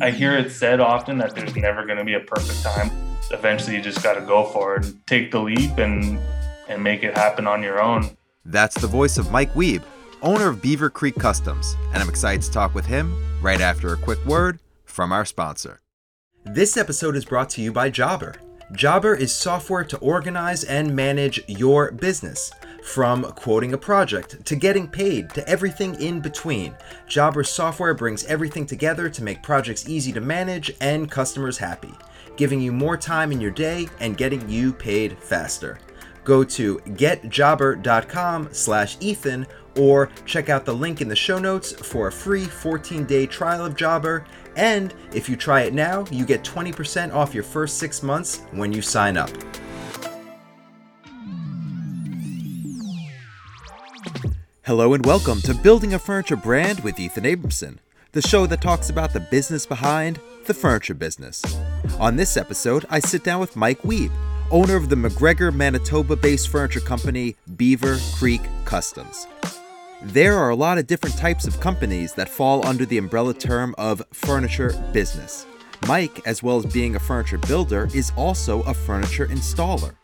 I hear it said often that there's never going to be a perfect time. Eventually, you just got to go for it and take the leap and and make it happen on your own. That's the voice of Mike Weeb, owner of Beaver Creek Customs, and I'm excited to talk with him right after a quick word from our sponsor. This episode is brought to you by Jobber. Jobber is software to organize and manage your business. From quoting a project to getting paid to everything in between, Jobber software brings everything together to make projects easy to manage and customers happy, giving you more time in your day and getting you paid faster. Go to getjobber.com slash Ethan or check out the link in the show notes for a free 14-day trial of Jobber. And if you try it now, you get 20% off your first six months when you sign up. Hello and welcome to Building a Furniture Brand with Ethan Abramson, the show that talks about the business behind the furniture business. On this episode, I sit down with Mike Weeb, owner of the McGregor, Manitoba based furniture company Beaver Creek Customs. There are a lot of different types of companies that fall under the umbrella term of furniture business. Mike, as well as being a furniture builder, is also a furniture installer.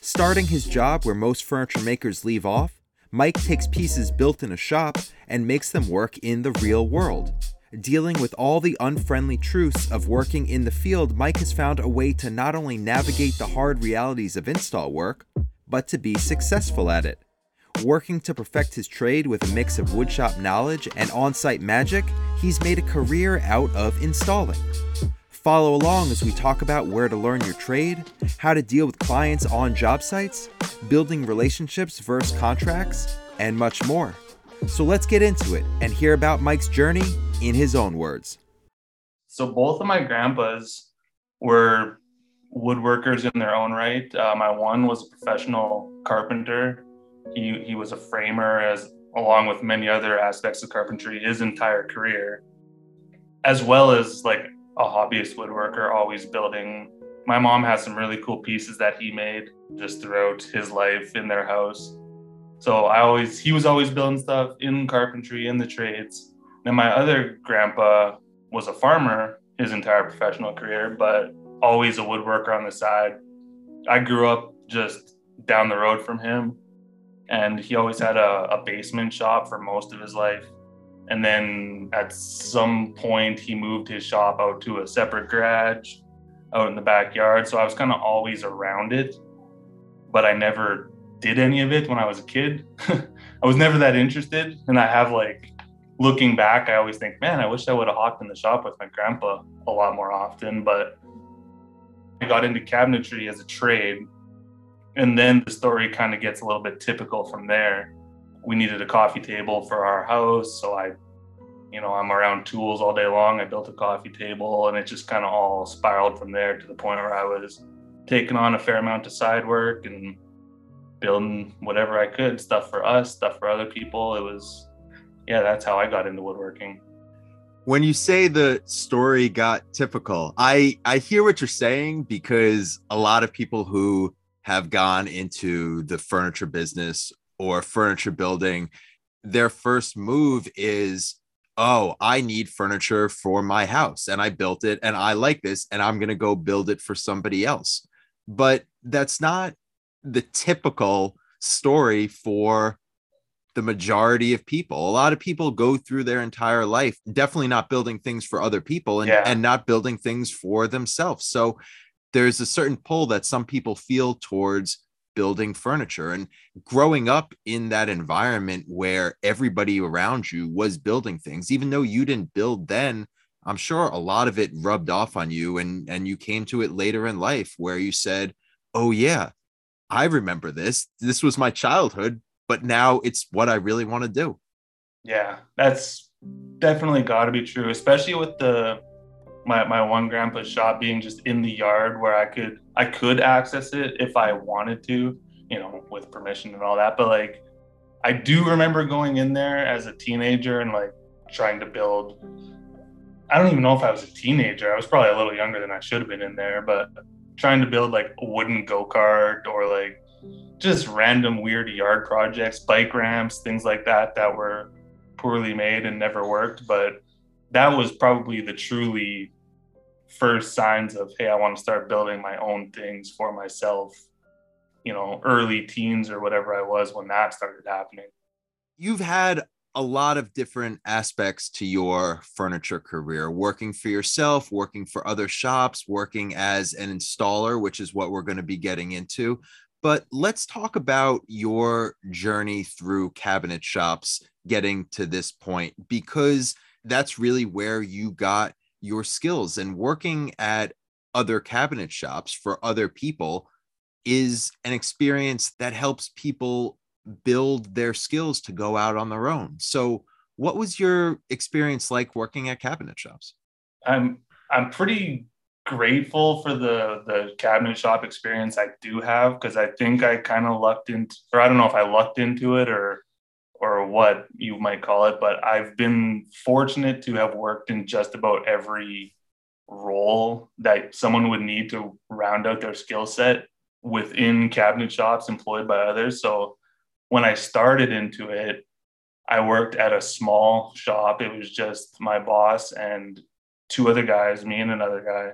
Starting his job where most furniture makers leave off, Mike takes pieces built in a shop and makes them work in the real world. Dealing with all the unfriendly truths of working in the field, Mike has found a way to not only navigate the hard realities of install work, but to be successful at it. Working to perfect his trade with a mix of woodshop knowledge and on site magic, he's made a career out of installing. Follow along as we talk about where to learn your trade, how to deal with clients on job sites, building relationships versus contracts, and much more. So let's get into it and hear about Mike's journey in his own words. So, both of my grandpas were woodworkers in their own right. Uh, my one was a professional carpenter. He, he was a framer, as along with many other aspects of carpentry, his entire career, as well as like a hobbyist woodworker, always building. My mom has some really cool pieces that he made just throughout his life in their house. So I always, he was always building stuff in carpentry, in the trades. And my other grandpa was a farmer his entire professional career, but always a woodworker on the side. I grew up just down the road from him, and he always had a, a basement shop for most of his life. And then at some point, he moved his shop out to a separate garage out in the backyard. So I was kind of always around it, but I never did any of it when I was a kid. I was never that interested. And I have like, looking back, I always think, man, I wish I would have hopped in the shop with my grandpa a lot more often. But I got into cabinetry as a trade. And then the story kind of gets a little bit typical from there we needed a coffee table for our house. So I, you know, I'm around tools all day long. I built a coffee table and it just kind of all spiraled from there to the point where I was taking on a fair amount of side work and building whatever I could, stuff for us, stuff for other people. It was, yeah, that's how I got into woodworking. When you say the story got typical, I I hear what you're saying because a lot of people who have gone into the furniture business or furniture building, their first move is, oh, I need furniture for my house and I built it and I like this and I'm going to go build it for somebody else. But that's not the typical story for the majority of people. A lot of people go through their entire life definitely not building things for other people and, yeah. and not building things for themselves. So there's a certain pull that some people feel towards building furniture and growing up in that environment where everybody around you was building things even though you didn't build then i'm sure a lot of it rubbed off on you and and you came to it later in life where you said oh yeah i remember this. This was my childhood but now it's what i really want to do. Yeah that's definitely got to be true especially with the my, my one grandpa's shop being just in the yard where I could I could access it if I wanted to, you know, with permission and all that. But like I do remember going in there as a teenager and like trying to build I don't even know if I was a teenager. I was probably a little younger than I should have been in there, but trying to build like a wooden go-kart or like just random weird yard projects, bike ramps, things like that that were poorly made and never worked, but that was probably the truly first signs of, hey, I want to start building my own things for myself, you know, early teens or whatever I was when that started happening. You've had a lot of different aspects to your furniture career working for yourself, working for other shops, working as an installer, which is what we're going to be getting into. But let's talk about your journey through cabinet shops getting to this point, because that's really where you got your skills and working at other cabinet shops for other people is an experience that helps people build their skills to go out on their own. So, what was your experience like working at cabinet shops? I'm I'm pretty grateful for the the cabinet shop experience I do have because I think I kind of lucked into or I don't know if I lucked into it or or what you might call it, but I've been fortunate to have worked in just about every role that someone would need to round out their skill set within cabinet shops employed by others. So when I started into it, I worked at a small shop. It was just my boss and two other guys, me and another guy.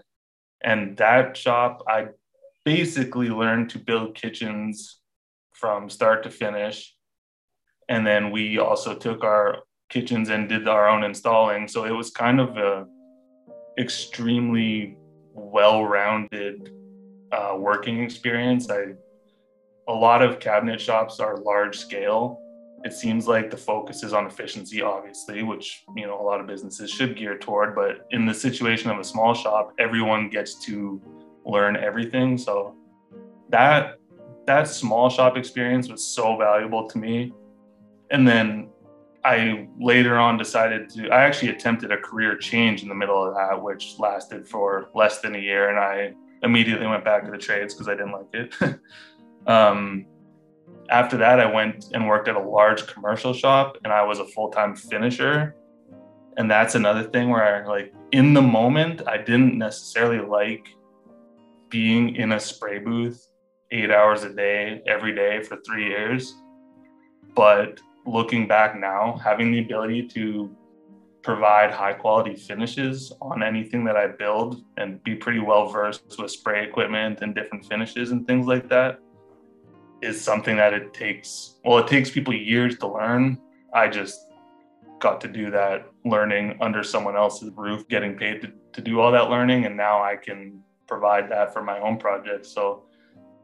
And that shop, I basically learned to build kitchens from start to finish and then we also took our kitchens and did our own installing. So it was kind of a extremely well-rounded uh, working experience. I a lot of cabinet shops are large scale. It seems like the focus is on efficiency obviously which you know a lot of businesses should gear toward. But in the situation of a small shop everyone gets to learn everything. So that that small shop experience was so valuable to me and then I later on decided to, I actually attempted a career change in the middle of that, which lasted for less than a year. And I immediately went back to the trades because I didn't like it. um, after that, I went and worked at a large commercial shop and I was a full time finisher. And that's another thing where, I, like, in the moment, I didn't necessarily like being in a spray booth eight hours a day, every day for three years. But looking back now, having the ability to provide high quality finishes on anything that I build and be pretty well versed with spray equipment and different finishes and things like that is something that it takes well it takes people years to learn. I just got to do that learning under someone else's roof, getting paid to, to do all that learning and now I can provide that for my own projects. So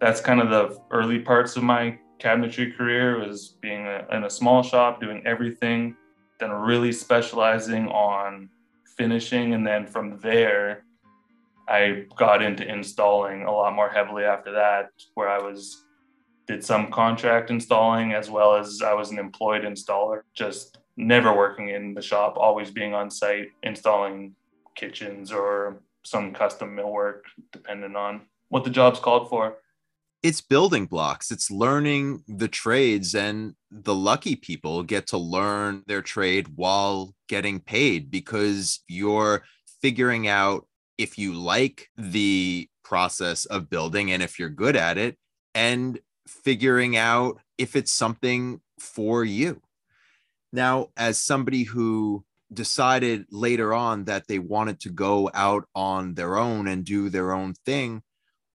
that's kind of the early parts of my cabinetry career was being a, in a small shop, doing everything, then really specializing on finishing. And then from there, I got into installing a lot more heavily after that, where I was did some contract installing as well as I was an employed installer, just never working in the shop, always being on site installing kitchens or some custom millwork, depending on what the job's called for it's building blocks it's learning the trades and the lucky people get to learn their trade while getting paid because you're figuring out if you like the process of building and if you're good at it and figuring out if it's something for you. Now as somebody who decided later on that they wanted to go out on their own and do their own thing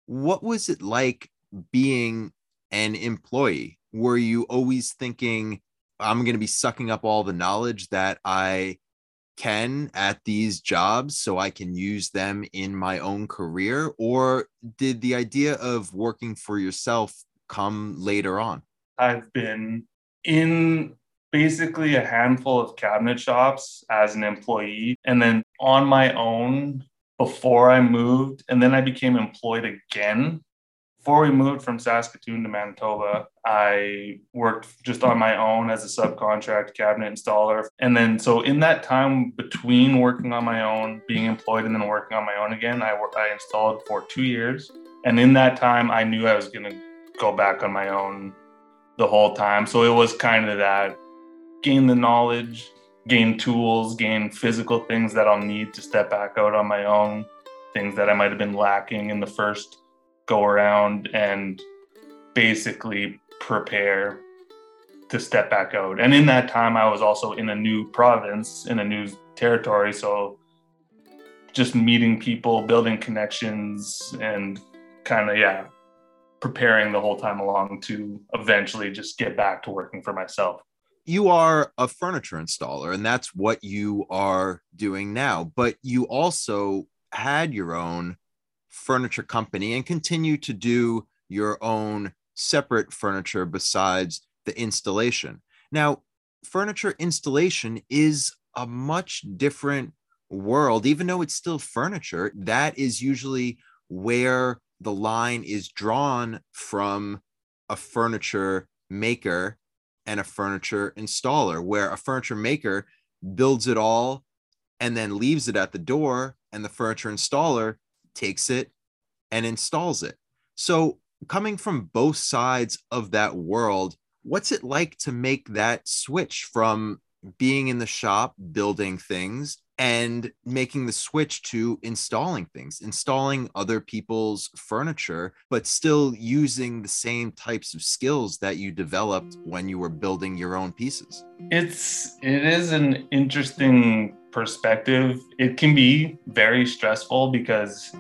what was it like being an employee? Were you always thinking, I'm going to be sucking up all the knowledge that I can at these jobs so I can use them in my own career? Or did the idea of working for yourself come later on? I've been in basically a handful of cabinet shops as an employee and then on my own before I moved. And then I became employed again before we moved from Saskatoon to Manitoba, I worked just on my own as a subcontract cabinet installer. And then, so in that time between working on my own, being employed, and then working on my own again, I, I installed for two years. And in that time, I knew I was going to go back on my own the whole time. So it was kind of that gain the knowledge, gain tools, gain physical things that I'll need to step back out on my own, things that I might have been lacking in the first go around and basically prepare to step back out. And in that time, I was also in a new province, in a new territory. So just meeting people, building connections, and kind of, yeah, preparing the whole time along to eventually just get back to working for myself. You are a furniture installer, and that's what you are doing now. But you also had your own furniture company and continue to do your own separate furniture besides the installation. Now, furniture installation is a much different world, even though it's still furniture. That is usually where the line is drawn from a furniture maker and a furniture installer, where a furniture maker builds it all and then leaves it at the door, and the furniture installer takes it and installs it. So, coming from both sides of that world, what's it like to make that switch from being in the shop building things and making the switch to installing things, installing other people's furniture, but still using the same types of skills that you developed when you were building your own pieces? It's it is an interesting perspective. It can be very stressful because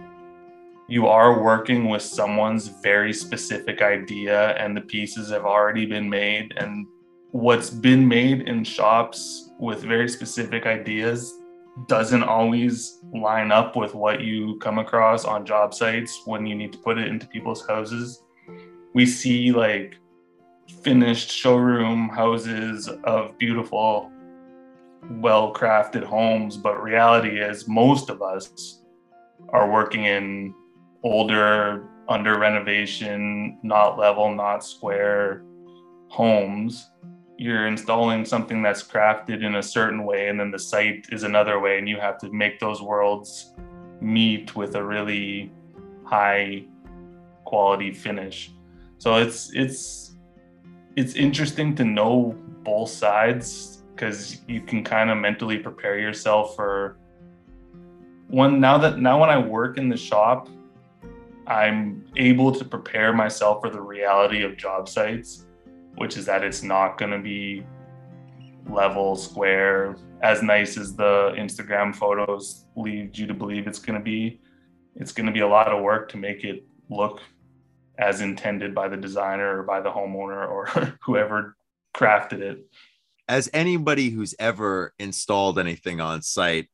you are working with someone's very specific idea and the pieces have already been made and what's been made in shops with very specific ideas doesn't always line up with what you come across on job sites when you need to put it into people's houses. We see like finished showroom houses of beautiful, well crafted homes, but reality is most of us are working in older, under renovation, not level, not square homes. You're installing something that's crafted in a certain way and then the site is another way and you have to make those worlds meet with a really high quality finish. So it's it's it's interesting to know both sides because you can kind of mentally prepare yourself for one now that now when i work in the shop i'm able to prepare myself for the reality of job sites which is that it's not going to be level, square, as nice as the Instagram photos lead you to believe it's going to be. It's going to be a lot of work to make it look as intended by the designer or by the homeowner or whoever crafted it. As anybody who's ever installed anything on site,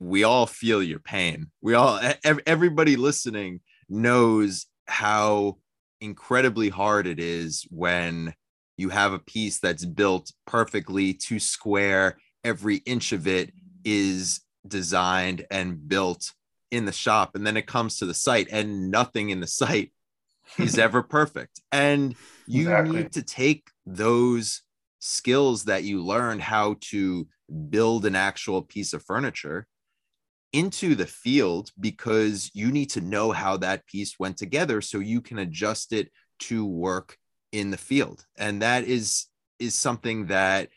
we all feel your pain. We all, everybody listening knows how incredibly hard it is when you have a piece that's built perfectly to square every inch of it is designed and built in the shop and then it comes to the site and nothing in the site is ever perfect and you exactly. need to take those skills that you learned how to build an actual piece of furniture into the field because you need to know how that piece went together so you can adjust it to work in the field. And that is is something that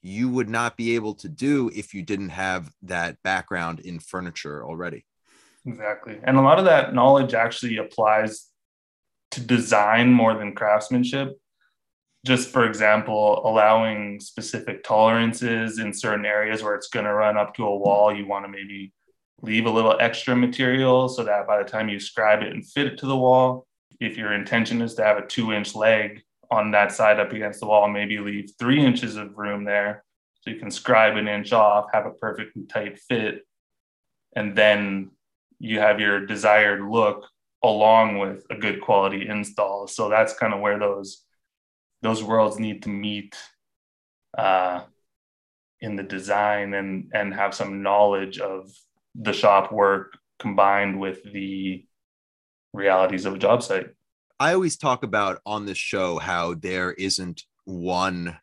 you would not be able to do if you didn't have that background in furniture already. Exactly. And a lot of that knowledge actually applies to design more than craftsmanship just for example allowing specific tolerances in certain areas where it's going to run up to a wall you want to maybe leave a little extra material so that by the time you scribe it and fit it to the wall, if your intention is to have a two inch leg on that side up against the wall, maybe leave three inches of room there so you can scribe an inch off, have a perfectly tight fit, and then you have your desired look along with a good quality install. So that's kind of where those those worlds need to meet uh, in the design and and have some knowledge of the shop work combined with the realities of a job site. I always talk about on this show how there isn't one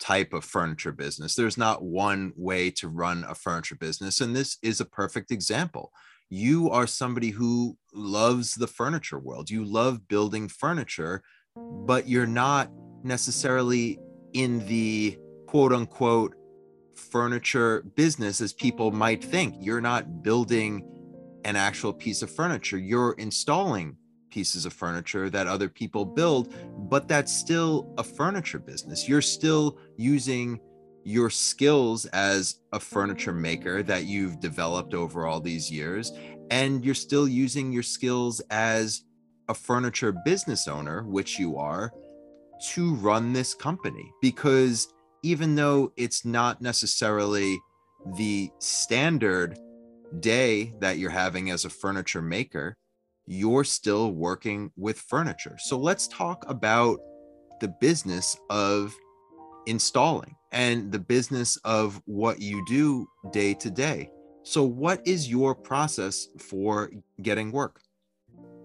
type of furniture business. There's not one way to run a furniture business. And this is a perfect example. You are somebody who loves the furniture world, you love building furniture, but you're not necessarily in the quote unquote furniture business as people might think. You're not building an actual piece of furniture, you're installing pieces of furniture that other people build, but that's still a furniture business. You're still using your skills as a furniture maker that you've developed over all these years and you're still using your skills as a furniture business owner which you are to run this company because even though it's not necessarily the standard day that you're having as a furniture maker you're still working with furniture so let's talk about the business of installing and the business of what you do day to day. So, what is your process for getting work?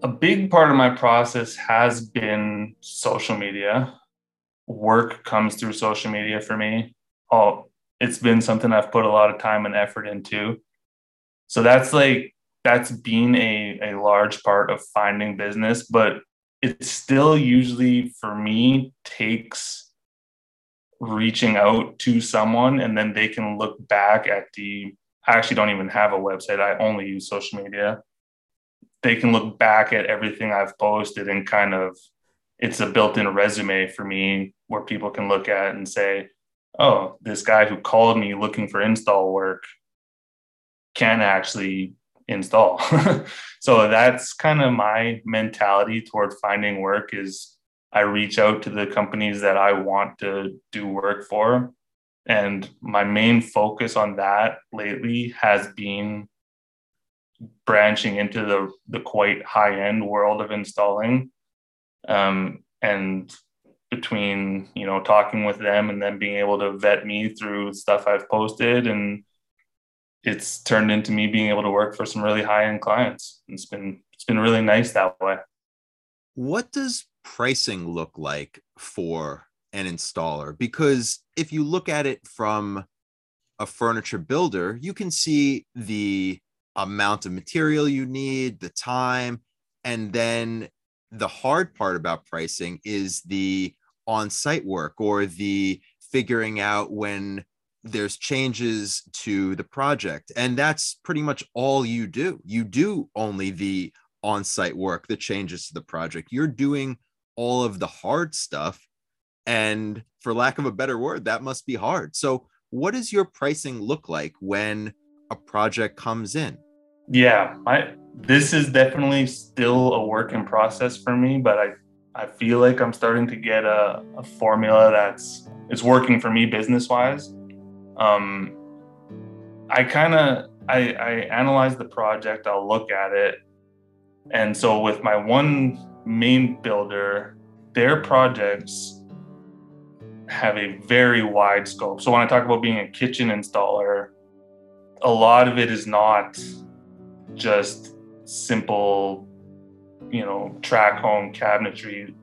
A big part of my process has been social media. Work comes through social media for me. Oh, it's been something I've put a lot of time and effort into. So that's like that's been a, a large part of finding business, but it still usually for me takes reaching out to someone and then they can look back at the I actually don't even have a website. I only use social media. They can look back at everything I've posted and kind of it's a built-in resume for me where people can look at and say, "Oh, this guy who called me looking for install work can actually install." so that's kind of my mentality toward finding work is I reach out to the companies that I want to do work for. And my main focus on that lately has been branching into the, the quite high end world of installing. Um, and between, you know, talking with them and then being able to vet me through stuff I've posted and it's turned into me being able to work for some really high end clients. It's been it's been really nice that way. What does pricing look like for an installer? Because if you look at it from a furniture builder, you can see the amount of material you need, the time, and then the hard part about pricing is the on site work or the figuring out when there's changes to the project. And that's pretty much all you do. You do only the on site work, the changes to the project. You're doing all of the hard stuff. And for lack of a better word, that must be hard. So, what does your pricing look like when a project comes in? Yeah, I this is definitely still a work in process for me, but I I feel like I'm starting to get a, a formula that's it's working for me business wise. Um, I kind of I, I analyze the project, I'll look at it, and so with my one main builder, their projects have a very wide scope. So when I talk about being a kitchen installer, a lot of it is not just simple, you know, track home cabinetry.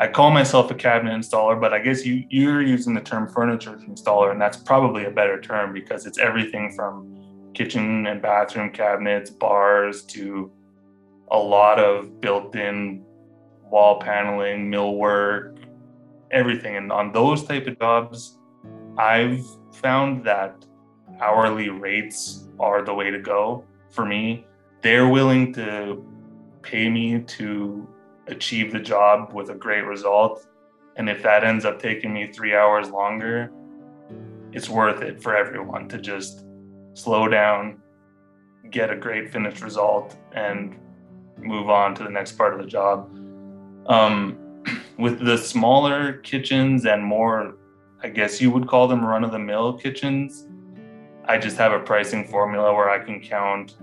I call myself a cabinet installer, but I guess you you're using the term furniture installer, and that's probably a better term because it's everything from kitchen and bathroom cabinets, bars to a lot of built-in wall paneling, millwork, everything. And on those type of jobs, I've found that hourly rates are the way to go for me. They're willing to pay me to achieve the job with a great result. And if that ends up taking me three hours longer, it's worth it for everyone to just slow down, get a great finished result, and move on to the next part of the job. Um, with the smaller kitchens and more, I guess you would call them run of the mill kitchens, I just have a pricing formula where I can count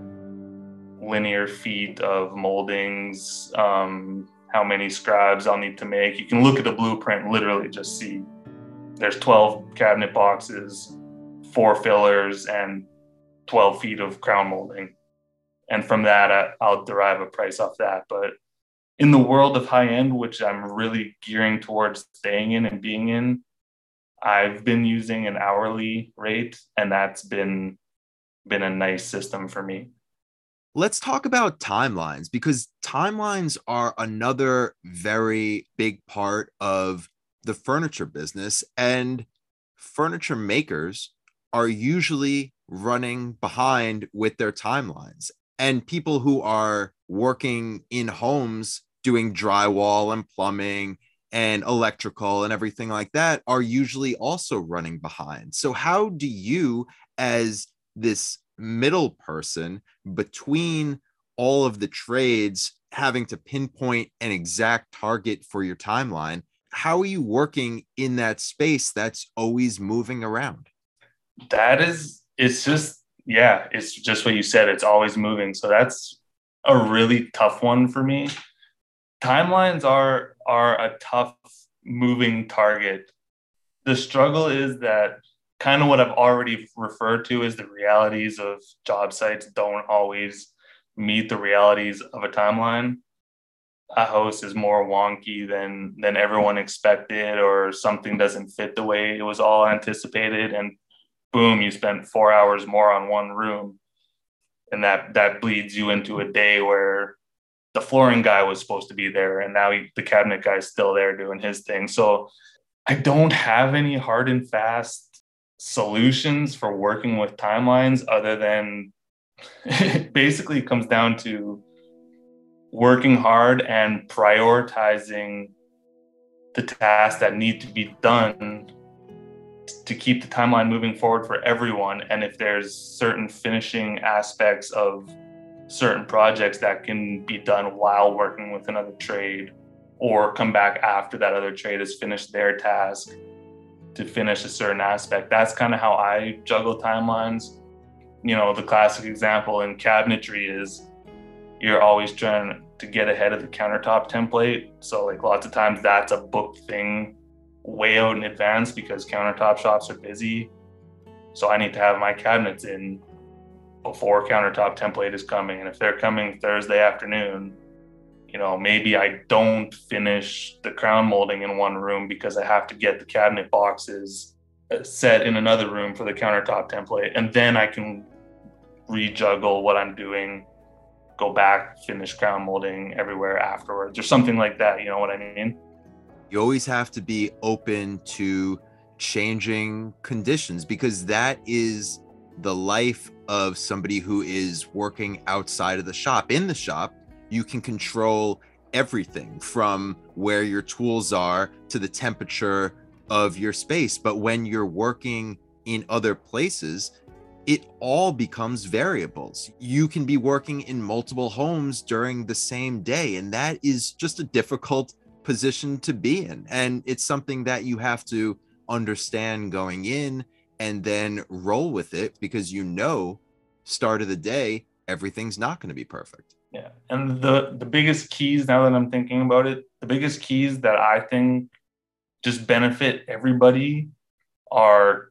linear feet of moldings, um, how many scribes I'll need to make. You can look at the blueprint, literally just see there's 12 cabinet boxes, four fillers, and 12 feet of crown molding and from that I, i'll derive a price off that but in the world of high end which i'm really gearing towards staying in and being in i've been using an hourly rate and that's been been a nice system for me. Let's talk about timelines because timelines are another very big part of the furniture business and furniture makers are usually running behind with their timelines. And people who are working in homes doing drywall and plumbing and electrical and everything like that are usually also running behind. So, how do you, as this middle person between all of the trades, having to pinpoint an exact target for your timeline, how are you working in that space that's always moving around? That is, it's just, yeah, it's just what you said. It's always moving. So, that's a really tough one for me. Timelines are are a tough moving target. The struggle is that kind of what I've already referred to is the realities of job sites don't always meet the realities of a timeline. A host is more wonky than than everyone expected, or something doesn't fit the way it was all anticipated, and boom, you spent four hours more on one room, and that that bleeds you into a day where the flooring guy was supposed to be there and now he, the cabinet guy's still there doing his thing. So i don't have any hard and fast solutions for working with timelines other than it basically comes down to working hard and prioritizing the tasks that need to be done to keep the timeline moving forward for everyone. And if there's certain finishing aspects of certain projects that can be done while working with another trade or come back after that other trade has finished their task to finish a certain aspect. That's kind of how I juggle timelines. You know, the classic example in cabinetry is you're always trying to get ahead of the countertop template. So, like, lots of times that's a booked thing way out in advance because countertop shops are busy. So, I need to have my cabinets in before countertop template is coming. And if they're coming Thursday afternoon, you know, maybe I don't finish the crown molding in one room because I have to get the cabinet boxes uh, set in another room for the countertop template. And then I can rejuggle what I'm doing, go back, finish crown molding everywhere afterwards or something like that. You know what I mean? You always have to be open to changing conditions because that is the life of somebody who is working outside of the shop. In the shop, you can control everything from where your tools are to the temperature of your space. But when you're working in other places, it all becomes variables. You can be working in multiple homes during the same day, and that is just a difficult position to be in. And it's something that you have to understand going in and then roll with it because you know start of the day everything's not going to be perfect. Yeah and the the biggest keys now that i'm thinking about it the biggest keys that i think just benefit everybody are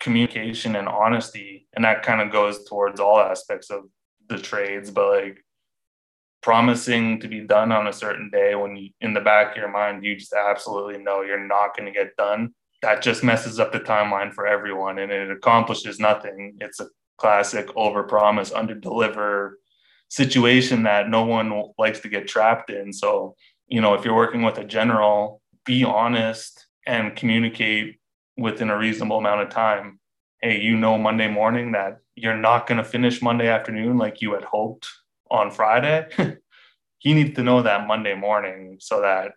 communication and honesty and that kind of goes towards all aspects of the trades but like promising to be done on a certain day when you in the back of your mind you just absolutely know you're not going to get done that just messes up the timeline for everyone and it accomplishes nothing. It's a classic over promise, under deliver situation that no one likes to get trapped in. So, you know, if you're working with a general, be honest and communicate within a reasonable amount of time. Hey, you know, Monday morning that you're not going to finish Monday afternoon like you had hoped on Friday. he needs to know that Monday morning so that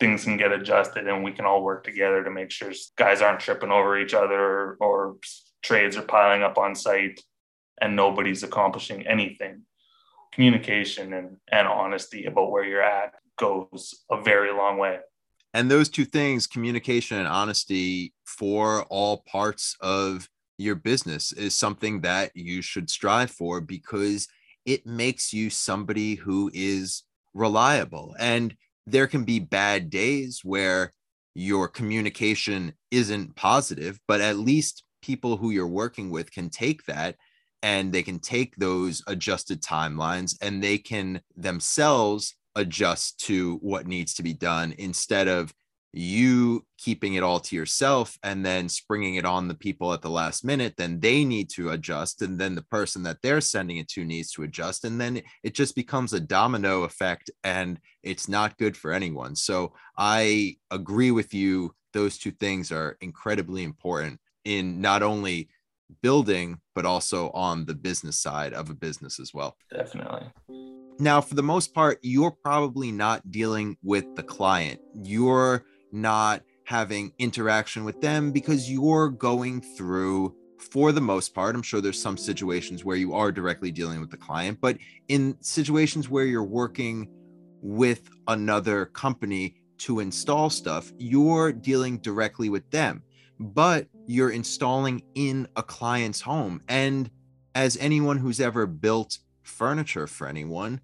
things can get adjusted and we can all work together to make sure guys aren't tripping over each other or trades are piling up on site and nobody's accomplishing anything. Communication and, and honesty about where you're at goes a very long way. And those two things communication and honesty for all parts of your business is something that you should strive for because it makes you somebody who is reliable. And there can be bad days where your communication isn't positive, but at least people who you're working with can take that and they can take those adjusted timelines and they can themselves adjust to what needs to be done instead of you keeping it all to yourself and then springing it on the people at the last minute, then they need to adjust. And then the person that they're sending it to needs to adjust. And then it just becomes a domino effect and it's not good for anyone. So I agree with you. Those two things are incredibly important in not only building, but also on the business side of a business as well. Definitely. Now, for the most part, you're probably not dealing with the client. You're not having interaction with them because you're going through for the most part i'm sure there's some situations where you are directly dealing with the client but in situations where you're working with another company to install stuff you're dealing directly with them but you're installing in a client's home. And as anyone who's ever built furniture for anyone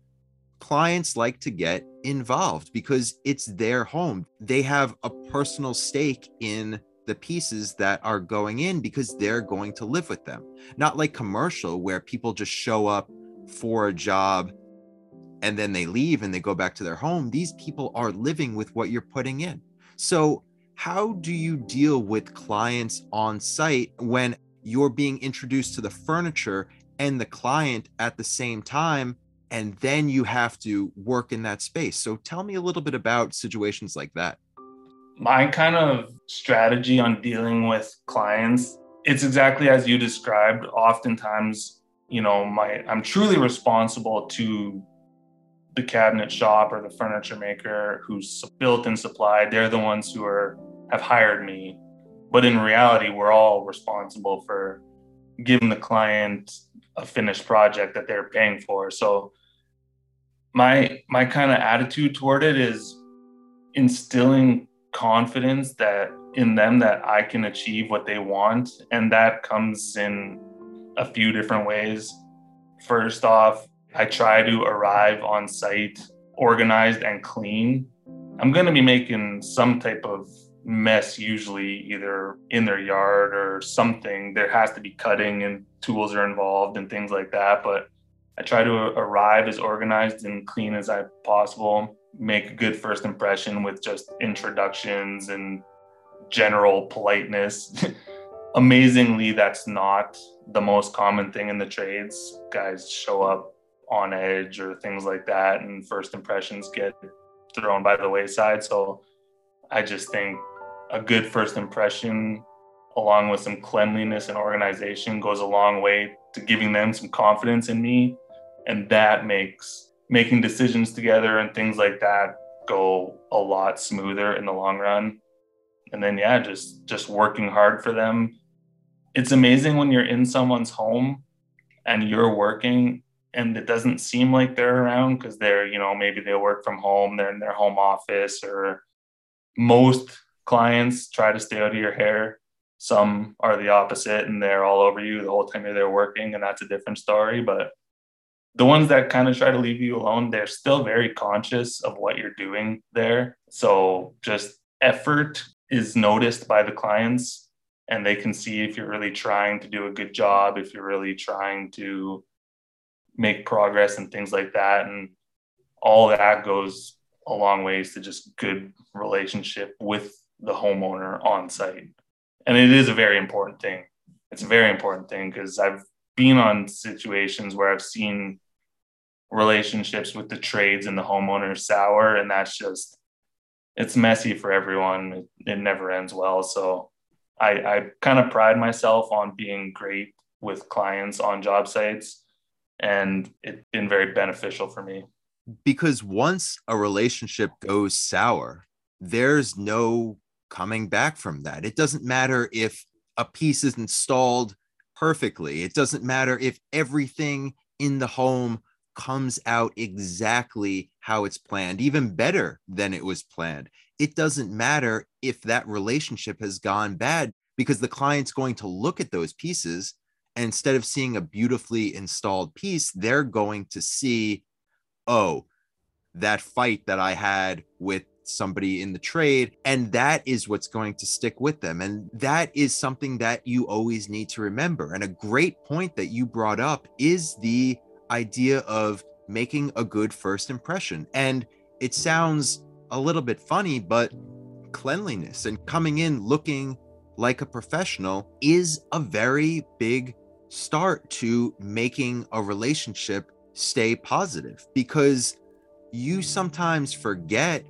clients like to get involved because it's their home. They have a personal stake in the pieces that are going in because they're going to live with them. Not like commercial where people just show up for a job and then they leave and they go back to their home. These people are living with what you're putting in. So, how do you deal with clients on site when you're being introduced to the furniture and the client at the same time and then you have to work in that space. So tell me a little bit about situations like that. My kind of strategy on dealing with clients, it's exactly as you described. Oftentimes, you know, my I'm truly responsible to the cabinet shop or the furniture maker who's built and supplied. They're the ones who are have hired me. But in reality, we're all responsible for giving the client a finished project that they're paying for. So my my kind of attitude toward it is instilling confidence that in them that I can achieve what they want and that comes in a few different ways. First off, I try to arrive on site organized and clean. I'm going to be making some type of mess usually either in their yard or something there has to be cutting and tools are involved and things like that but i try to arrive as organized and clean as i possible make a good first impression with just introductions and general politeness. Amazingly that's not the most common thing in the trades. Guys show up on edge or things like that and first impressions get thrown by the wayside. So i just think a good first impression along with some cleanliness and organization goes a long way to giving them some confidence in me and that makes making decisions together and things like that go a lot smoother in the long run and then yeah just just working hard for them it's amazing when you're in someone's home and you're working and it doesn't seem like they're around because they're you know maybe they work from home they're in their home office or most clients try to stay out of your hair. Some are the opposite and they're all over you the whole time you're there working, and that's a different story. But the ones that kind of try to leave you alone, they're still very conscious of what you're doing there. So just effort is noticed by the clients and they can see if you're really trying to do a good job, if you're really trying to make progress and things like that. And all that goes a long ways to just good relationship with the homeowner on site. And it is a very important thing. It's a very important thing because I've been on situations where I've seen relationships with the trades and the homeowners sour, and that's just it's messy for everyone. It, it never ends well. So I, I kind of pride myself on being great with clients on job sites, and it's been very beneficial for me. Because once a relationship goes sour, there's no coming back from that. It doesn't matter if a piece is installed perfectly, it doesn't matter if everything in the home comes out exactly how it's planned, even better than it was planned. It doesn't matter if that relationship has gone bad because the client's going to look at those pieces and instead of seeing a beautifully installed piece, they're going to see, oh, that fight that I had with somebody in the trade. And that is what's going to stick with them. And that is something that you always need to remember. And a great point that you brought up is the idea of making a good first impression. And it sounds a little bit funny, but cleanliness and coming in looking like a professional is a very big start to making a relationship stay positive because you sometimes forget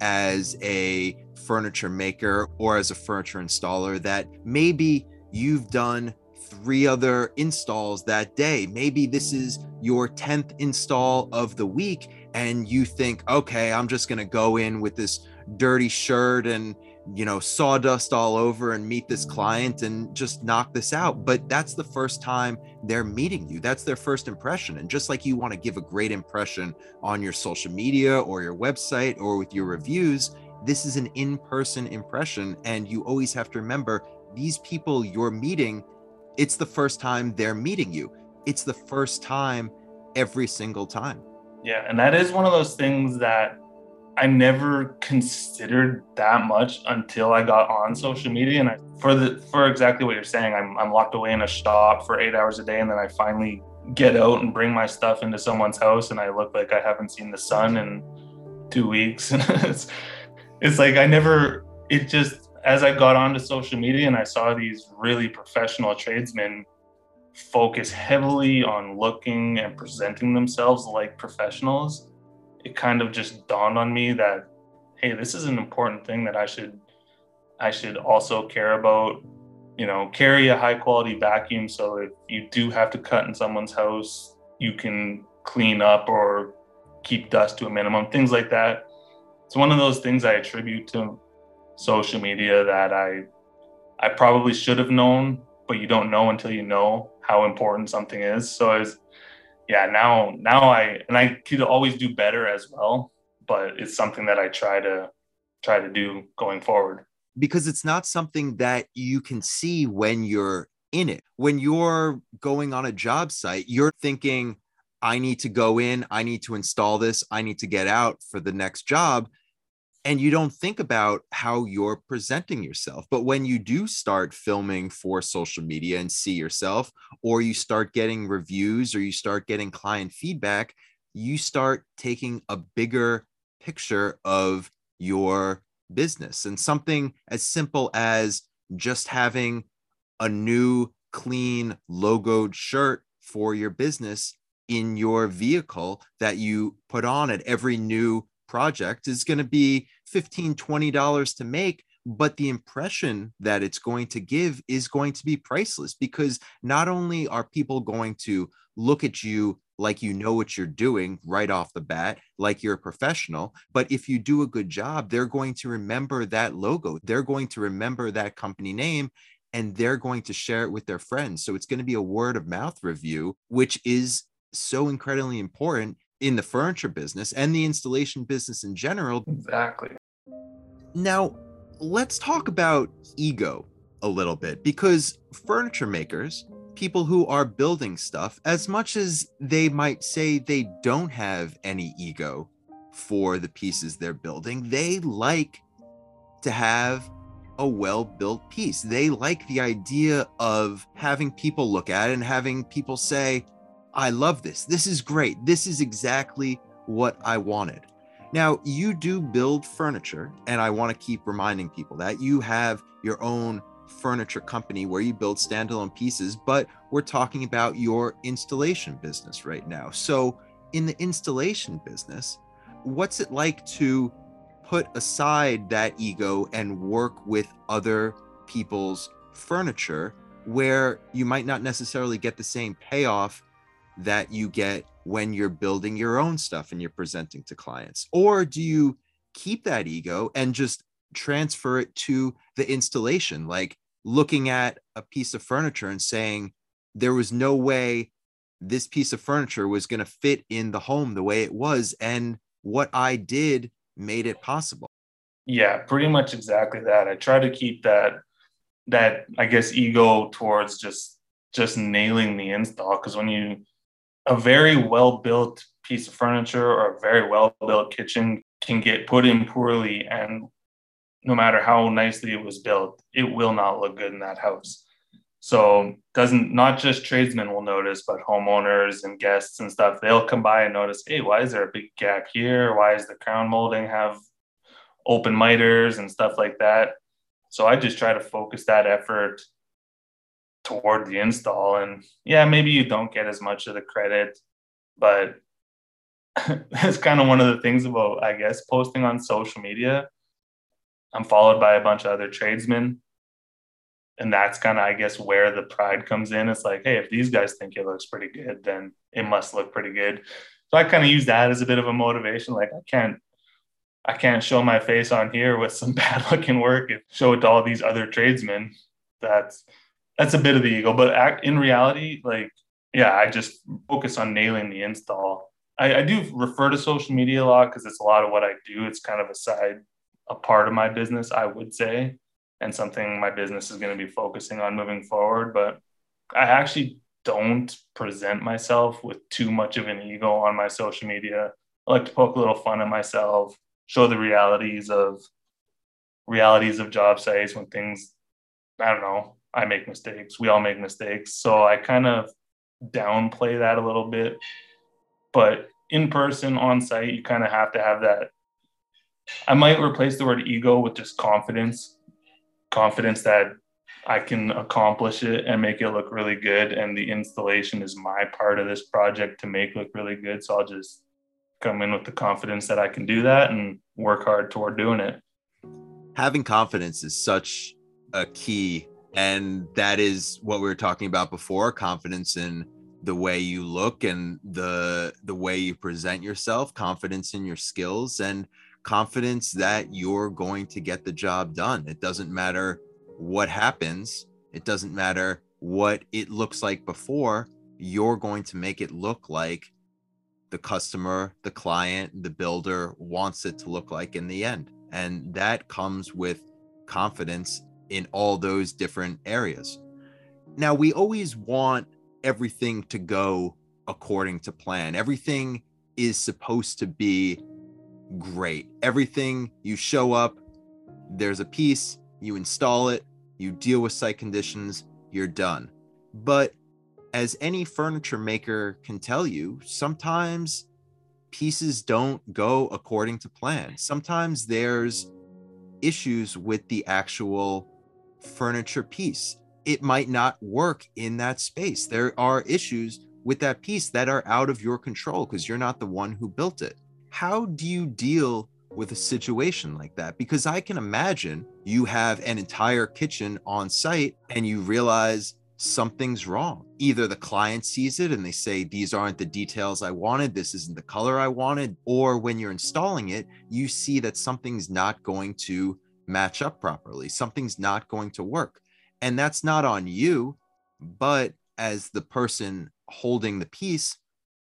as a furniture maker or as a furniture installer that maybe you've done three other installs that day. Maybe this is your 10th install of the week, and you think, okay, I'm just going to go in with this dirty shirt and you know sawdust all over and meet this client and just knock this out. But that's the first time they're meeting you. That's their first impression. And just like you want to give a great impression on your social media or your website or with your reviews this is an in-person impression. And you always have to remember these people you're meeting it's the first time they're meeting you it's the first time every single time yeah and that is one of those things that I never considered that much until I got on social media. And I, for the for exactly what you're saying, I'm I'm locked away in a shop for eight hours a day, and then I finally get out and bring my stuff into someone's house, and I look like I haven't seen the sun in two weeks. And it's it's like I never. It just as I got onto social media and I saw these really professional tradesmen focus heavily on looking and presenting themselves like professionals it kind of just dawned on me that hey this is an important thing that i should i should also care about you know carry a high quality vacuum so if you do have to cut in someone's house you can clean up or keep dust to a minimum things like that. It's one of those things i attribute to social media that i i probably should have known but you don't know until you know how important something is so it's yeah, now now I and I could always do better as well, but it's something that I try to try to do going forward. Because it's not something that you can see when you're in it. When you're going on a job site, you're thinking, I need to go in, I need to install this, I need to get out for the next job and you don't think about how you're presenting yourself. But when you do start filming for social media and see yourself, or you start getting reviews or you start getting client feedback, you start taking a bigger picture of your business. And something as simple as just having a new, clean, logoed shirt for your business in your vehicle that you put on at every new project is going to be 15 20 dollars to make but the impression that it's going to give is going to be priceless because not only are people going to look at you like you know what you're doing right off the bat, like you're a professional. But if you do a good job, they're going to remember that logo. They're going to remember that company name and they're going to share it with their friends. So it's going to be a word of mouth review, which is so incredibly important in the furniture business and the installation business in general. Exactly. Now, let's talk about ego a little bit because furniture makers, people who are building stuff, as much as they might say they don't have any ego for the pieces they're building, they like to have a well built piece. They like the idea of having people look at it and having people say, I love this. This is great. This is exactly what I wanted. Now, you do build furniture, and I want to keep reminding people that you have your own furniture company where you build standalone pieces, but we're talking about your installation business right now. So, in the installation business, what's it like to put aside that ego and work with other people's furniture where you might not necessarily get the same payoff that you get when you're building your own stuff and you're presenting to clients? Or do you keep that ego and just transfer it to the installation? Like looking at a piece of furniture and saying, there was no way this piece of furniture was going to fit in the home the way it was. And what I did made it possible. Yeah, pretty much exactly that. I try to keep that that I guess ego towards just just nailing the install because when you a very well built piece of furniture or a very well built kitchen can get put in poorly and no matter how nicely it was built it will not look good in that house. So doesn't not just tradesmen will notice but homeowners and guests and stuff they'll come by and notice hey why is there a big gap here? Why is the crown molding have open miters and stuff like that? So i just try to focus that effort toward the install. And yeah, maybe you don't get as much of the credit, but that's kind of one of the things about, I guess, posting on social media. I'm followed by a bunch of other tradesmen. and that's kind of i guess where the pride comes in it's like hey if these guys think it looks pretty good then it must look pretty good so i kind of use that as a bit of a motivation like i can't i can't show my face on here with some bad looking work and show it to all these other tradesmen that's that's a bit of the ego but in reality like yeah i just focus on nailing the install I, I do refer to social media a lot because it's a lot of what i do it's kind of a side a part of my business i would say and something my business is going to be focusing on moving forward. But I actually don't present myself with too much of an ego on my social media. I like to poke a little fun at myself, show the realities of realities of job sites when things I don't know, I make mistakes. We all make mistakes. So I kind of downplay that a little bit. But in person on site, you kind of have to have that. I might replace the word ego with just confidence confidence that I can accomplish it and make it look really good. And the installation is my part of this project to make look really good. So I'll just come in with the confidence that I can do that and work hard toward doing it. Having confidence is such a key. And that is what we were talking about before confidence in the way you look and the the way you present yourself confidence in your skills and confidence that you're going to get the job done. It doesn't matter what happens, it doesn't matter what it looks like before, you're going to make it look like the customer, the client, the builder wants it to look like in the end. And that comes with confidence in all those different areas. Now, we always want everything to go according to plan. Everything is supposed to be great. Everything you show up, there's a piece, you install it, you deal with site conditions, you're done. But as any furniture maker can tell you, sometimes pieces don't go according to plan. Sometimes there's issues with the actual furniture piece. It might not work in that space. There are issues with that piece that are out of your control because you're not the one who built it how do you deal with a situation like that? Because I can imagine you have an entire kitchen on site and you realize something's wrong. Either the client sees it and they say, These aren't the details I wanted, this isn't the color I wanted. Or when you're installing it, you see that something's not going to match up properly, something's not going to work. And that's not on you, but as the person holding the piece,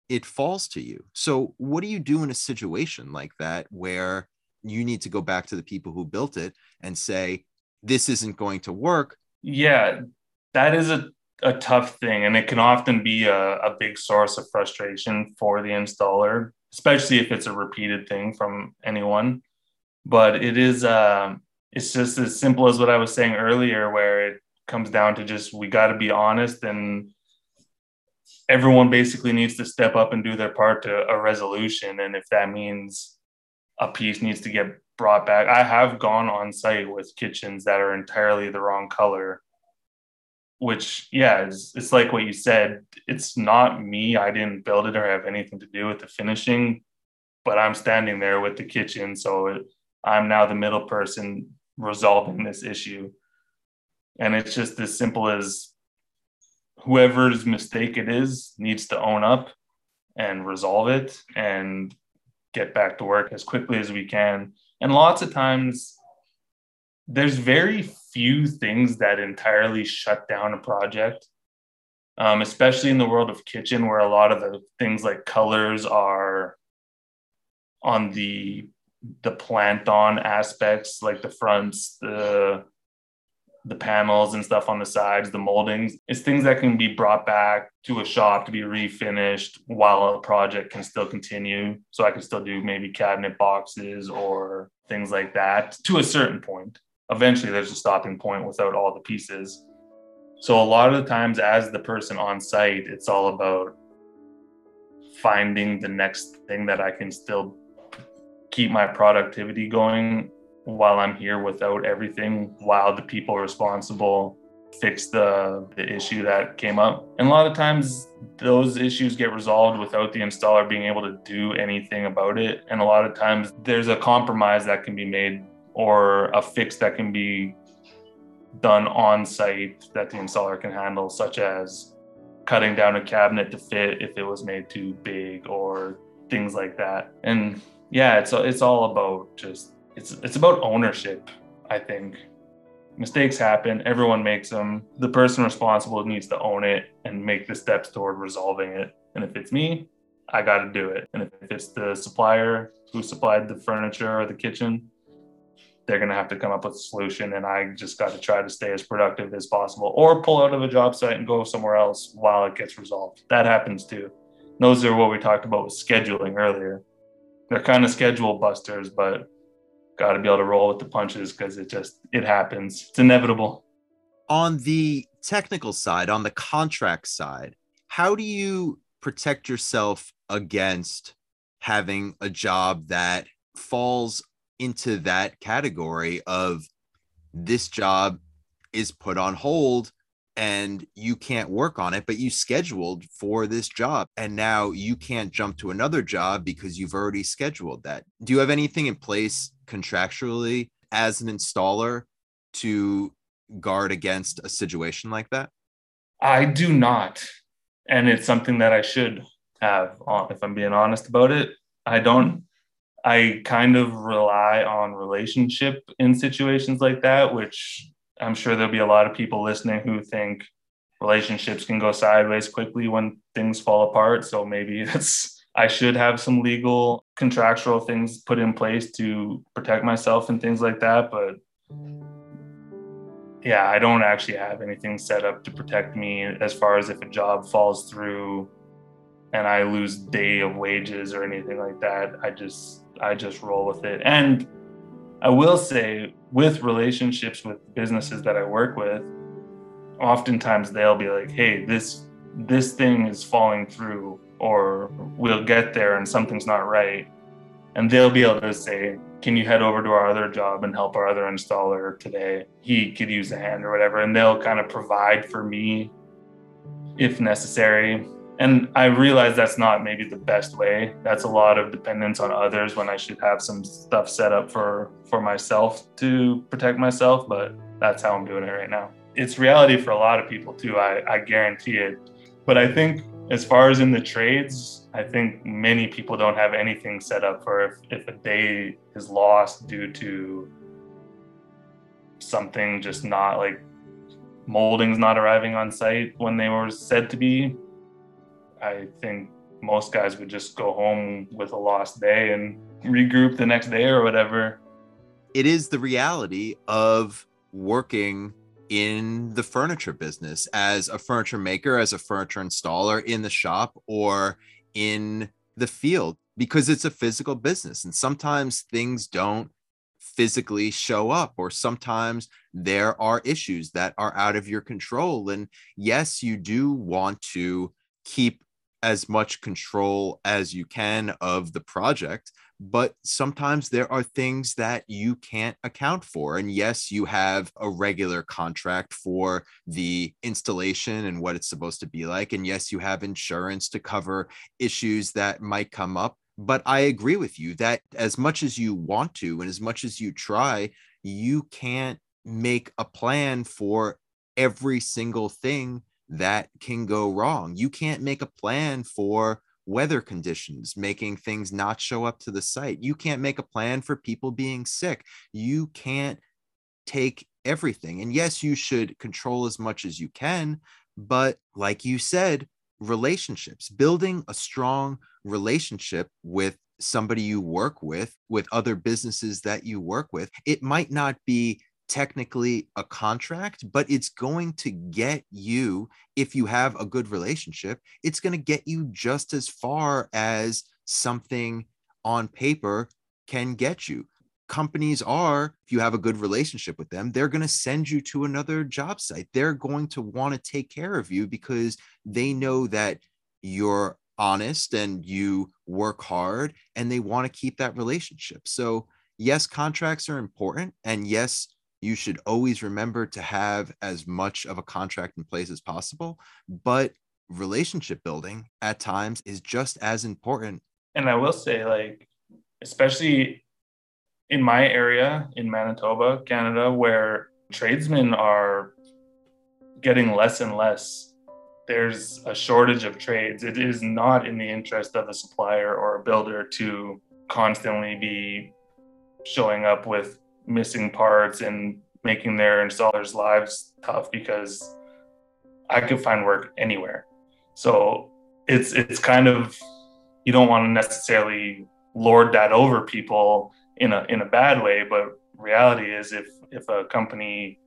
it falls to you. So, what do you do in a situation like that where you need to go back to the people who built it and say, this isn't going to work? Yeah, that is a, a tough thing. And it can often be a, a big source of frustration for the installer, especially if it's a repeated thing from anyone. But it is, uh, it's just as simple as what I was saying earlier, where it comes down to just we got to be honest and everyone basically needs to step up and do their part to a resolution. And if that means a piece needs to get brought back, I have gone on site with kitchens that are entirely the wrong color. Which, yeah, it's, it's like what you said. It's not me. I didn't build it or have anything to do with the finishing, but I'm standing there with the kitchen. So it, I'm now the middle person resolving this issue. And it's just as simple as whoever's mistake it is needs to own up and resolve it and get back to work as quickly as we can. And lots of times, there's very few things that entirely shut down a project, um, especially in the world of kitchen, where a lot of the things like colors are on the the plant on aspects, like the fronts, the the panels and stuff on the sides, the moldings. It's things that can be brought back to a shop to be refinished while a project can still continue. So I can still do maybe cabinet boxes or things like that to a certain point. Eventually, there's a stopping point without all the pieces. So a lot of the times, as the person on site, it's all about finding the next thing that I can still keep my productivity going while I'm here without everything, while the people responsible fix the, the issue that came up. And a lot of times those issues get resolved without the installer being able to do anything about it. And a lot of times there's a compromise that can be made or a fix that can be done on site that the installer can handle, such as cutting down a cabinet to fit if it was made too big or things like that. And yeah, it's it's all about just it's it's about ownership, I think. Mistakes happen, everyone makes them. The person responsible needs to own it and make the steps toward resolving it. And if it's me, I got to do it. And if it's the supplier who supplied the furniture or the kitchen, they're going to have to come up with a solution and i just got to try to stay as productive as possible or pull out of a job site and go somewhere else while it gets resolved that happens too those are what we talked about with scheduling earlier they're kind of schedule busters but got to be able to roll with the punches because it just it happens. It's inevitable. On the technical side on the contract side how do you protect yourself against having a job that falls into that category of this job is put on hold and you can't work on it, but you scheduled for this job and now you can't jump to another job because you've already scheduled that. Do you have anything in place contractually as an installer to guard against a situation like that? I do not. And it's something that I should have, if I'm being honest about it. I don't I kind of rely on relationship in situations like that, which I'm sure there'll be a lot of people listening who think relationships can go sideways quickly when things fall apart. So maybe it's I should have some legal contractual things put in place to protect myself and things like that. But yeah, I don't actually have anything set up to protect me as far as if a job falls through and I lose day of wages or anything like that. I just I just roll with it. And I will say, with relationships with businesses that I work with, oftentimes they'll be like, "Hey, this this thing is falling through, or we'll get there, and something's not right," and they'll be able to say, "Can you head over to our other job and help our other installer today? He could use a hand or whatever," and they'll kind of provide for me if necessary and I realize that's not maybe the best way. That's a lot of dependence on others when I should have some stuff set up for for myself to protect myself. But that's how I'm doing it right now. It's reality for a lot of people too. I, I guarantee it. But I think as far as in the trades, I think many people don't have anything set up for if, if a day is lost due to something just not like moldings not arriving on site when they were said to be I think most guys would just go home with a lost day and regroup the next day or whatever. It is the reality of working in the furniture business as a furniture maker, as a furniture installer in the shop or in the field because it's a physical business. And sometimes things don't physically show up, or sometimes there are issues that are out of your control. And yes, you do want to keep as much control as you can of the project but sometimes there are things that you can't account for. And yes you have a regular contract for the installation and what it's supposed to be like. And yes you have insurance to cover issues that might come up. But i agree with you that as much as you want to and as much as you try you can't make a plan for every single thing that can go wrong. You can't make a plan for weather conditions, making things not show up to the site. You can't make a plan for people being sick. You can't take everything. And yes, you should control as much as you can. But like you said, relationships, building a strong relationship with somebody you work with, with other businesses that you work with, it might not be technically a contract, but it's going to get you, if you have a good relationship, it's going to get you just as far as something on paper can get you. Companies are, if you have a good relationship with them, they're going to send you to another job site. They're going to want to take care of you because they know that you're honest and you work hard and they want to keep that relationship. So, yes, contracts are important. And yes, you should always remember to have as much of a contract in place as possible. But relationship building at times is just as important. And I will say, like, especially in my area in Manitoba, Canada, where tradesmen are getting less and less. There's a shortage of trades. It is not in the interest of a supplier or a builder to constantly be showing up with missing parts and making their installers' lives tough because I could find work anywhere. So it's it's kind of you don't want to necessarily lord that over people in a in a bad way, but reality is if if a company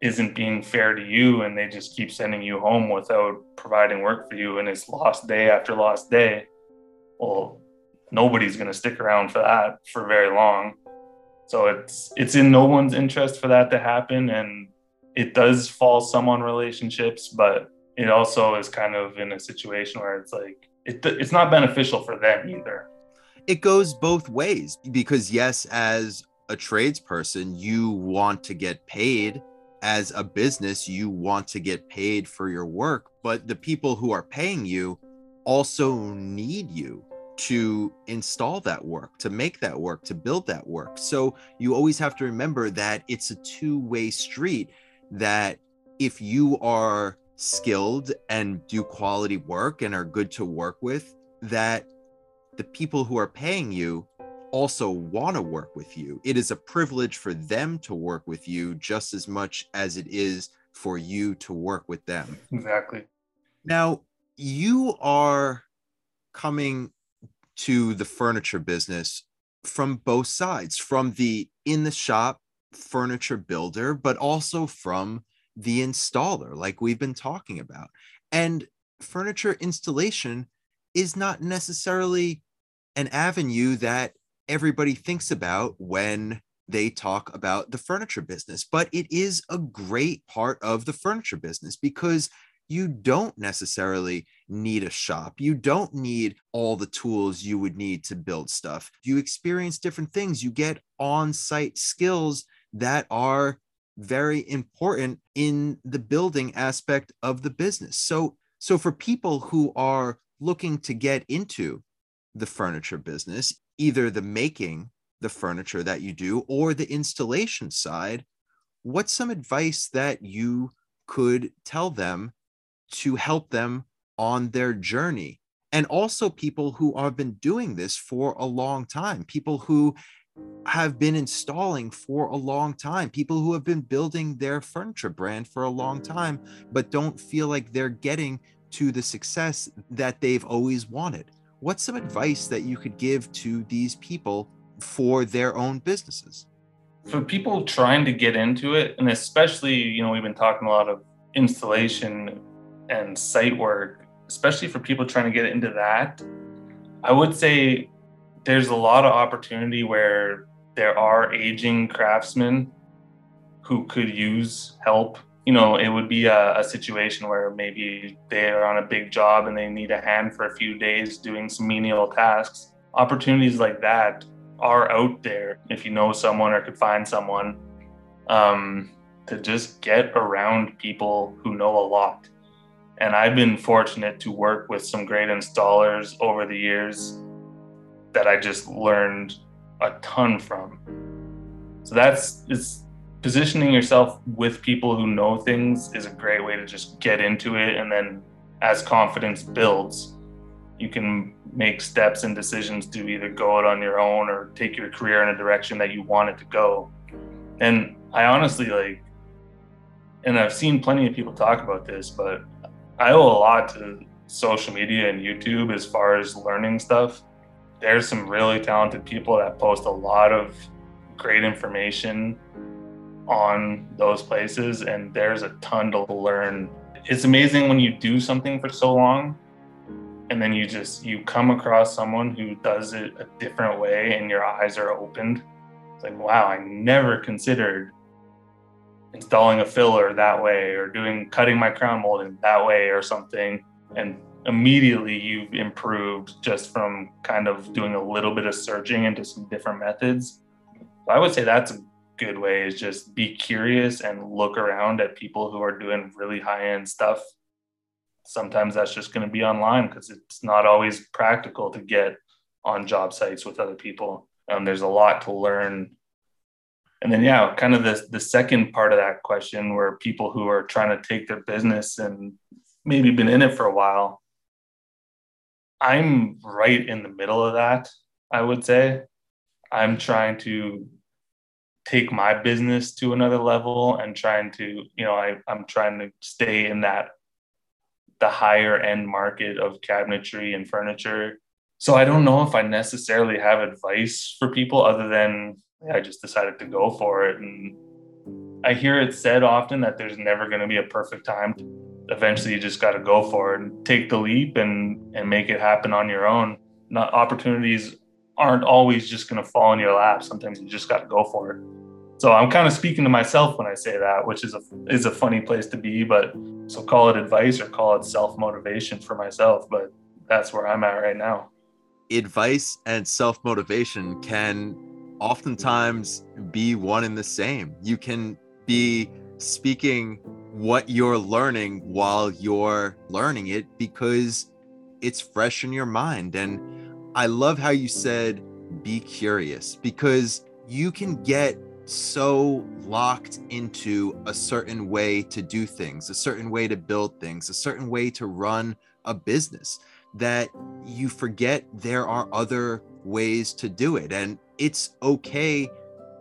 isn't being fair to you and they just keep sending you home without providing work for you and it's lost day after lost day, well, nobody's to stick around for that for very long. So it's it's in no one's interest for that to happen and it does fall some on relationships, but it also is kind of in a situation where it's like it, it's not beneficial for them either. It goes both ways because yes, as a tradesperson, you want to get paid. As a business, you want to get paid for your work, but the people who are paying you also need you to install that work, to make that work, to build that work. So you always have to remember that it's a two way street. That if you are skilled and do quality work and are good to work with, that the people who are paying you also want to work with you. It is a privilege for them to work with you just as much as it is for you to work with them. Exactly. Now, you are coming to the furniture business from both sides, from the in the shop furniture builder, but also from the installer, like we've been talking about. And furniture installation is not necessarily an avenue that everybody thinks about when they talk about the furniture business, but it is a great part of the furniture business because you don't necessarily need a shop. You don't need all the tools you would need to build stuff. You experience different things. You get on site skills that are very important in the building aspect of the business. So, so for people who are looking to get into the furniture business, either the making the furniture that you do or the installation side, what's some advice that you could tell them to help them on their journey? And also people who have been doing this for a long time, people who have been installing for a long time, people who have been building their furniture brand for a long time, but don't feel like they're getting to the success that they've always wanted. What's some advice that you could give to these people for their own businesses? For people trying to get into it, and especially, you know, we've been talking a lot of installation and site work, especially for people trying to get into that, I would say there's a lot of opportunity where there are aging craftsmen who could use help. You know, it would be a, a, situation where maybe they're on a big job and they need a hand for a few days doing some menial tasks. Opportunities like that are out there if you know someone or could find someone um, to just get around people who know a lot. And I've been fortunate to work with some great installers over the years that I just learned a ton from. So that's it's positioning yourself with people who know things is a great way to just get into it and then as confidence builds you can make steps and decisions to either go it on your own or take your career in a direction that you want it to go and i honestly like and i've seen plenty of people talk about this but i owe a lot to social media and youtube as far as learning stuff. There's some really talented people that post a lot of great information on those places and there's a ton to learn. It's amazing when you do something for so long and then you just you come across someone who does it a different way and your eyes are opened. It's like wow i never considered installing a filler that way or doing cutting my crown molding that way or something and immediately you've improved just from kind of doing a little bit of searching into some different methods. So I would say that's a good way is just be curious and look around at people who are doing really high end stuff. Sometimes that's just going to be online because it's not always practical to get on job sites with other people. Um, there's a lot to learn and then yeah, kind of the the second part of that question where people who are trying to take their business and maybe been in it for a while. I'm right in the middle of that, I would say. I'm trying to take my business to another level and trying to, you know, I, I'm trying to stay in that the higher end market of cabinetry and furniture. So I don't know if I necessarily have advice for people other than I just decided to go for it. And I hear it said often that there's never going to be a perfect time. Eventually, you just got to go for it and take the leap and and make it happen on your own. Not opportunities aren't always just going to fall in your lap. Sometimes you just got to go for it. So I'm kind of speaking to myself when I say that, which is a is a funny place to be, but so call it advice or call it self motivation for myself, but that's where I'm at right now. Advice and self motivation can oftentimes be one and the same. You can be speaking what you're learning while you're learning it because it's fresh in your mind. And I love how you said, be curious because you can get so locked into a certain way to do things, a certain way to build things, a certain way to run a business that you forget there are other ways to do it. And it's okay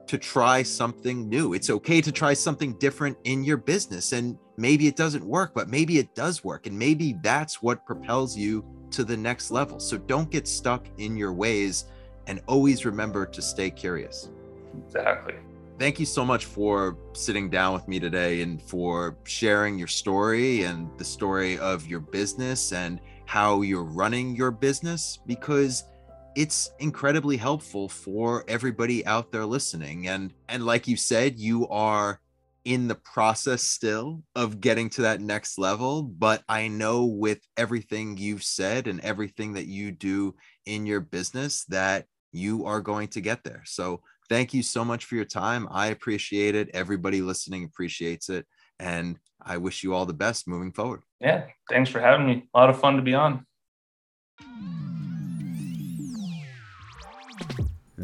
to try something new. It's okay to try something different in your business. And maybe it doesn't work, but maybe it does work. And maybe that's what propels you to the next level. So don't get stuck in your ways and always remember to stay curious. Exactly. Thank you so much for sitting down with me today and for sharing your story and the story of your business and how you're running your business because it's incredibly helpful for everybody out there listening. And and like you said you are in the process still of getting to that next level but i know with everything you've said and everything that you do in your business that you are going to get there. So thank you so much for your time. I appreciate it. Everybody listening appreciates it. And i wish you all the best moving forward. Yeah thanks for having me. A lot of fun to be on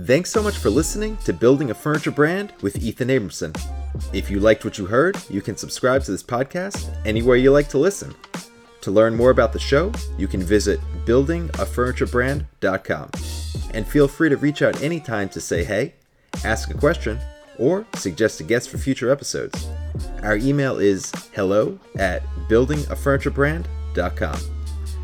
Thanks so much for listening to Building a Furniture Brand with Ethan Abramson. If you liked what you heard, you can subscribe to this podcast anywhere you like to listen. To learn more about the show, you can visit buildingafurniturebrand.com. And feel free to reach out anytime to say hey, ask a question, or suggest a guest for future episodes. Our email is hello at buildingafurniturebrand.com.